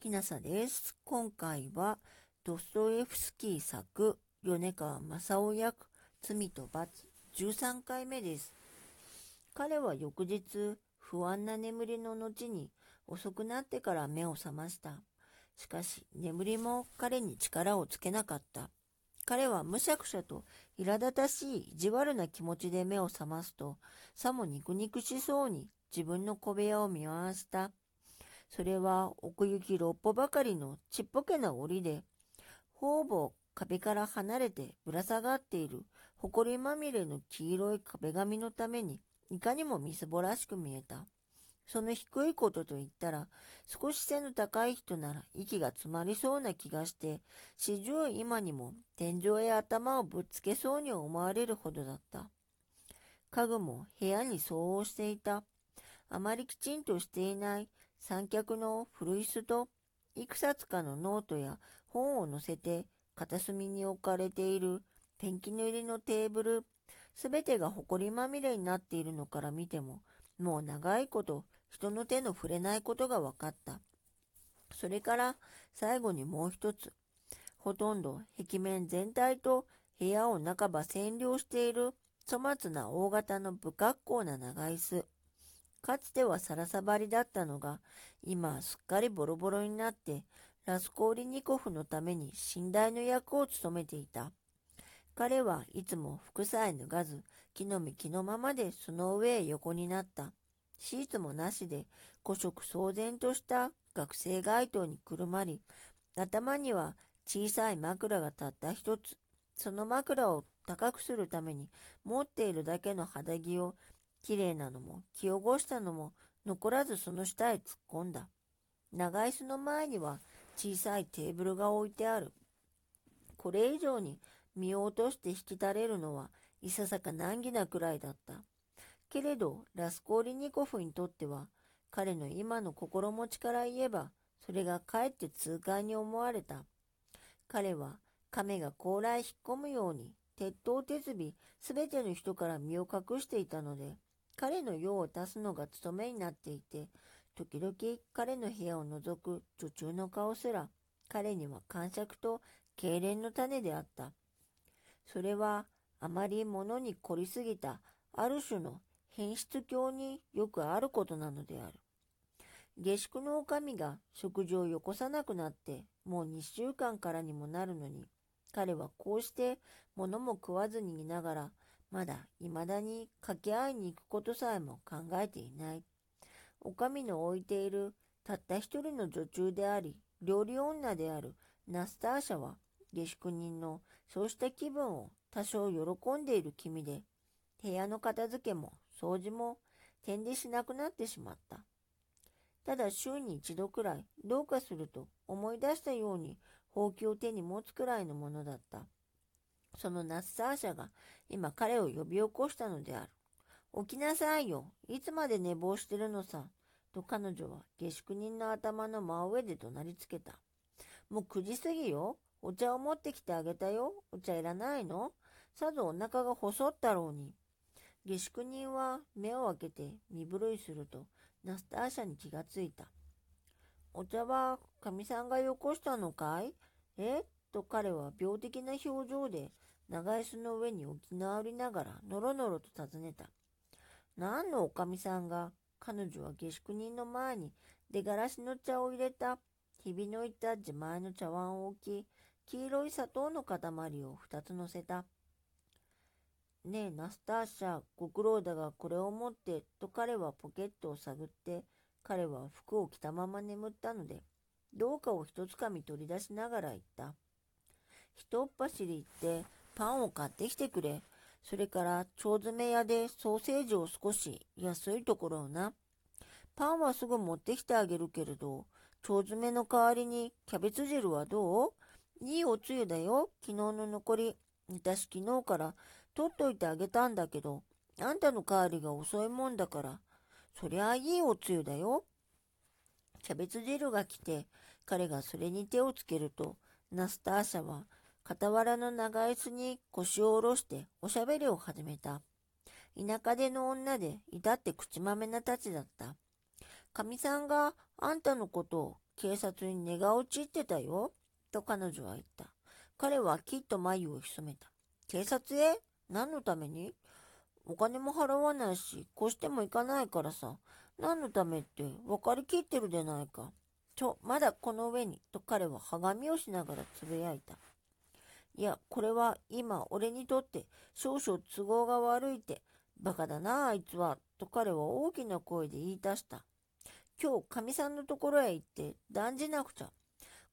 きなさです。今回はドストエフスキー作米川正夫役罪と罰13回目です。彼は翌日不安な眠りの後に遅くなってから目を覚ました。しかし眠りも彼に力をつけなかった。彼はむしゃくしゃと苛立たしい意地悪な気持ちで目を覚ますと、さも肉肉しそうに自分の小部屋を見回した。それは奥行き六歩ばかりのちっぽけな檻で、ほぼ壁から離れてぶら下がっている埃まみれの黄色い壁紙のために、いかにもみすぼらしく見えた。その低いことと言ったら、少し背の高い人なら息が詰まりそうな気がして、四十今にも天井へ頭をぶっつけそうに思われるほどだった。家具も部屋に相応していた。あまりきちんとしていない三脚の古椅子といくつかのノートや本を載せて片隅に置かれているペンキ塗りのテーブル、すべてが埃まみれになっているのから見ても、もう長いこと人の手の触れないことが分かった。それから最後にもう一つ、ほとんど壁面全体と部屋を半ば占領している粗末な大型の不格好な長椅子。かつてはサラサバリだったのが、今すっかりボロボロになって、ラスコーリニコフのために寝台の役を務めていた。彼はいつも服さえ脱がず、木の実木のままでその上へ横になった。シーツもなしで、古色騒然とした学生街灯にくるまり、頭には小さい枕がたった一つ。その枕を高くするために持っているだけの肌着を綺麗なのも気汚したのも残らずその下へ突っ込んだ。長椅子の前には小さいテーブルが置いてある。これ以上に身を落として引き垂れるのはいささか難儀なくらいだった。けれど、ラスコーリニコフにとっては、彼の今の心持ちから言えば、それがかえって痛快に思われた。彼は、亀が甲羅へ引っ込むように、鉄塔鉄尾、すべての人から身を隠していたので、彼の用を足すのが務めになっていて、時々彼の部屋を覗く女中の顔すら、彼には感触と痙攣の種であった。それは、あまり物に凝りすぎた、ある種の変質狂によくあることなのである。下宿の女将が食事をよこさなくなって、もう2週間からにもなるのに、彼はこうして物も食わずにいながら、まだ未だに掛け合いに行くことさえも考えていない。お上の置いているたった一人の女中であり、料理女であるナスターシャは、下宿人のそうした気分を多少喜んでいる気味で、部屋の片付けも掃除も点でしなくなってしまった。ただ週に一度くらいどうかすると思い出したようにほうきを手に持つくらいのものだった。そのナッサーシャが今彼を呼び起こしたのである。起きなさいよ。いつまで寝坊してるのさ。と彼女は下宿人の頭の真上で怒鳴りつけた。もう9時過ぎよ。お茶を持ってきてあげたよ。お茶いらないの？さぞお腹が細ったろうに。下宿人は目を開けて身震いすると、ナスターシャに気がついた。お茶はかみさんがよこしたのかい？え？と彼は病的な表情で長椅子の上に置き直りながらのろのろと尋ねた。何のおかみさんが彼女は下宿人の前に出がらしの茶を入れたひびのいた自前の茶碗を置き、黄色い砂糖の塊を二つ乗せた。ねえ、ナスターシャ、ご苦労だがこれを持って、と彼はポケットを探って、彼は服を着たまま眠ったので、どうかを一つかみ取り出しながら言った。一っ走り行ってパンを買ってきてくれ。それから腸詰め屋でソーセージを少し安いところをな。パンはすぐ持ってきてあげるけれど、腸詰めの代わりにキャベツ汁はどう？いいおつゆだよ。昨日の残り。私昨日から取っといてあげたんだけど、あんたの代わりが遅いもんだから、そりゃあいいおつゆだよ。キャベツ汁が来て、彼がそれに手をつけると、ナスターシャは傍らの長椅子に腰を下ろしておしゃべりを始めた。田舎での女で至って口まめなたちだった。かみさんがあんたのことを警察に寝が落ちってたよ。と彼女は言った。彼はきっと眉を潜めた。警察へ？何のために？お金も払わないし、越しても行かないからさ。何のためって分かりきってるでないか。ちょ、まだこの上に、と彼ははがみをしながらつぶやいた。いや、これは今俺にとって少々都合が悪いって、バカだなあいつは、と彼は大きな声で言い出した。今日、かみさんのところへ行って断じなくちゃ。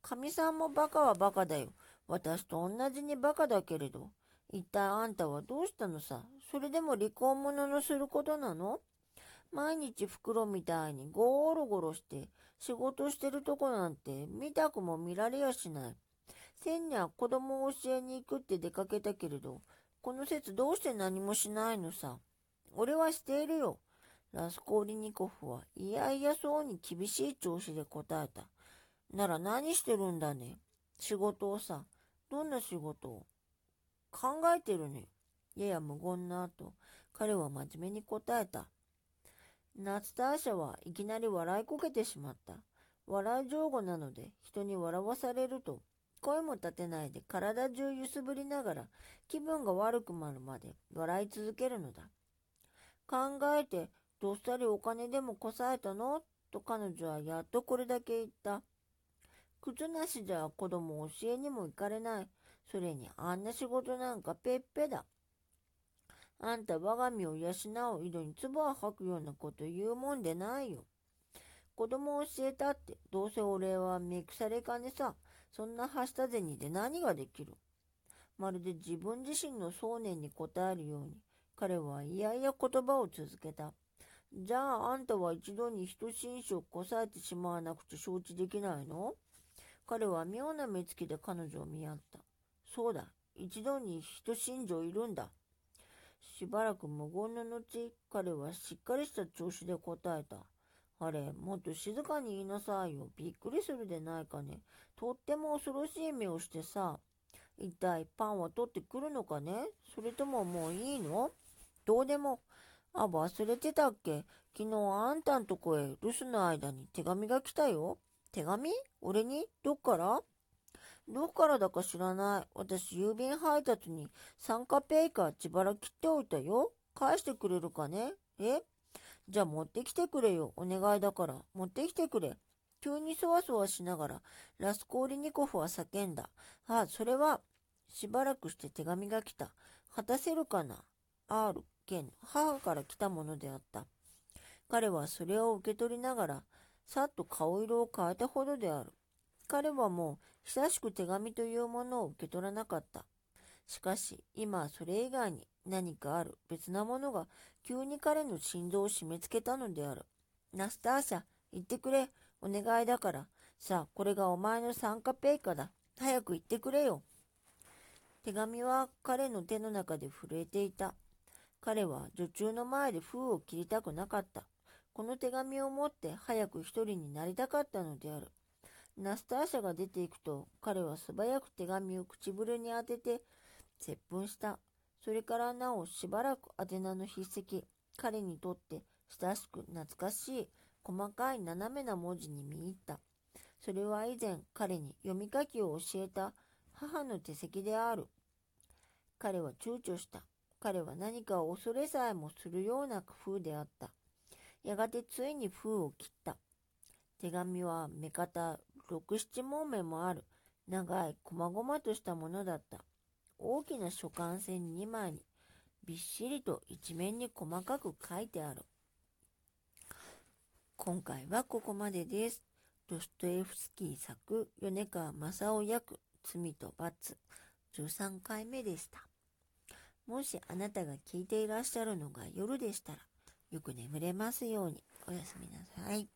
かみさんもバカはバカだよ。私と同じにバカだけれど。一体あんたはどうしたのさ？それでも離婚者のすることなの？毎日袋みたいにゴロゴロして仕事してるとこなんて見たくも見られやしない。千には子供を教えに行くって出かけたけれど、この説どうして何もしないのさ。俺はしているよ。ラスコーリニコフはいやいやそうに厳しい調子で答えた。なら何してるんだね。仕事をさ。どんな仕事を？考えてるね。やや無言な後、彼は真面目に答えた。ナツターシャはいきなり笑いこけてしまった。笑い上手なので人に笑わされると声も立てないで体中揺すぶりながら気分が悪くなるまで笑い続けるのだ。考えてどっさりお金でもこさえたの？と彼女はやっとこれだけ言った。靴なしじゃ子供教えにも行かれない。それにあんな仕事なんかぺっぺだ。あんた我が身を養う井戸に唾を吐くようなこと言うもんでないよ。子供を教えたって、どうせ俺は目腐れかねさ。そんなはした銭で何ができる？まるで自分自身の想念に応えるように、彼はいやいや言葉を続けた。じゃああんたは一度に人心証をこさえてしまわなくちゃ承知できないの？彼は妙な目つきで彼女を見合った。そうだ、一度に人心情いるんだ。しばらく無言の後、彼はしっかりした調子で答えた。あれ、もっと静かに言いなさいよ。びっくりするでないかね。とっても恐ろしい目をしてさ。一体パンは取ってくるのかねそれとももういいの？どうでも。あ、忘れてたっけ？昨日あんたんとこへ留守の間に手紙が来たよ。手紙？俺に？どっから？どっからだか知らない。私、郵便配達に参加ペイか自腹切っておいたよ。返してくれるかね？え？じゃあ持ってきてくれよ。お願いだから。持ってきてくれ。急にそわそわしながら、ラスコーリニコフは叫んだ。ああ、それは、しばらくして手紙が来た。果たせるかな ?R、県、母から来たものであった。彼はそれを受け取りながら、さっと顔色を変えたほどである。彼はもう久しく手紙というものを受け取らなかった。しかし、今それ以外に何かある別なものが急に彼の心臓を締め付けたのである。ナスターシャ、言ってくれ。お願いだから。さあ、これがお前の参加ペイカだ。早く言ってくれよ。手紙は彼の手の中で震えていた。彼は女中の前で封を切りたくなかった。この手紙を持って早く一人になりたかったのである。ナスターシャが出ていくと、彼は素早く手紙を唇に当てて、接吻した。それからなおしばらく宛名の筆跡、彼にとって親しく懐かしい細かい斜めな文字に見入った。それは以前彼に読み書きを教えた母の手跡である。彼は躊躇した。彼は何かを恐れさえもするような工夫であった。やがてついに封を切った。手紙は目方六七問目もある長い細々としたものだった。大きな書簡線2枚にびっしりと一面に細かく書いてある。今回はここまでです。ドストエフスキー作米川正夫役罪と罰13回目でした。もしあなたが聞いていらっしゃるのが夜でしたらよく眠れますようにおやすみなさい。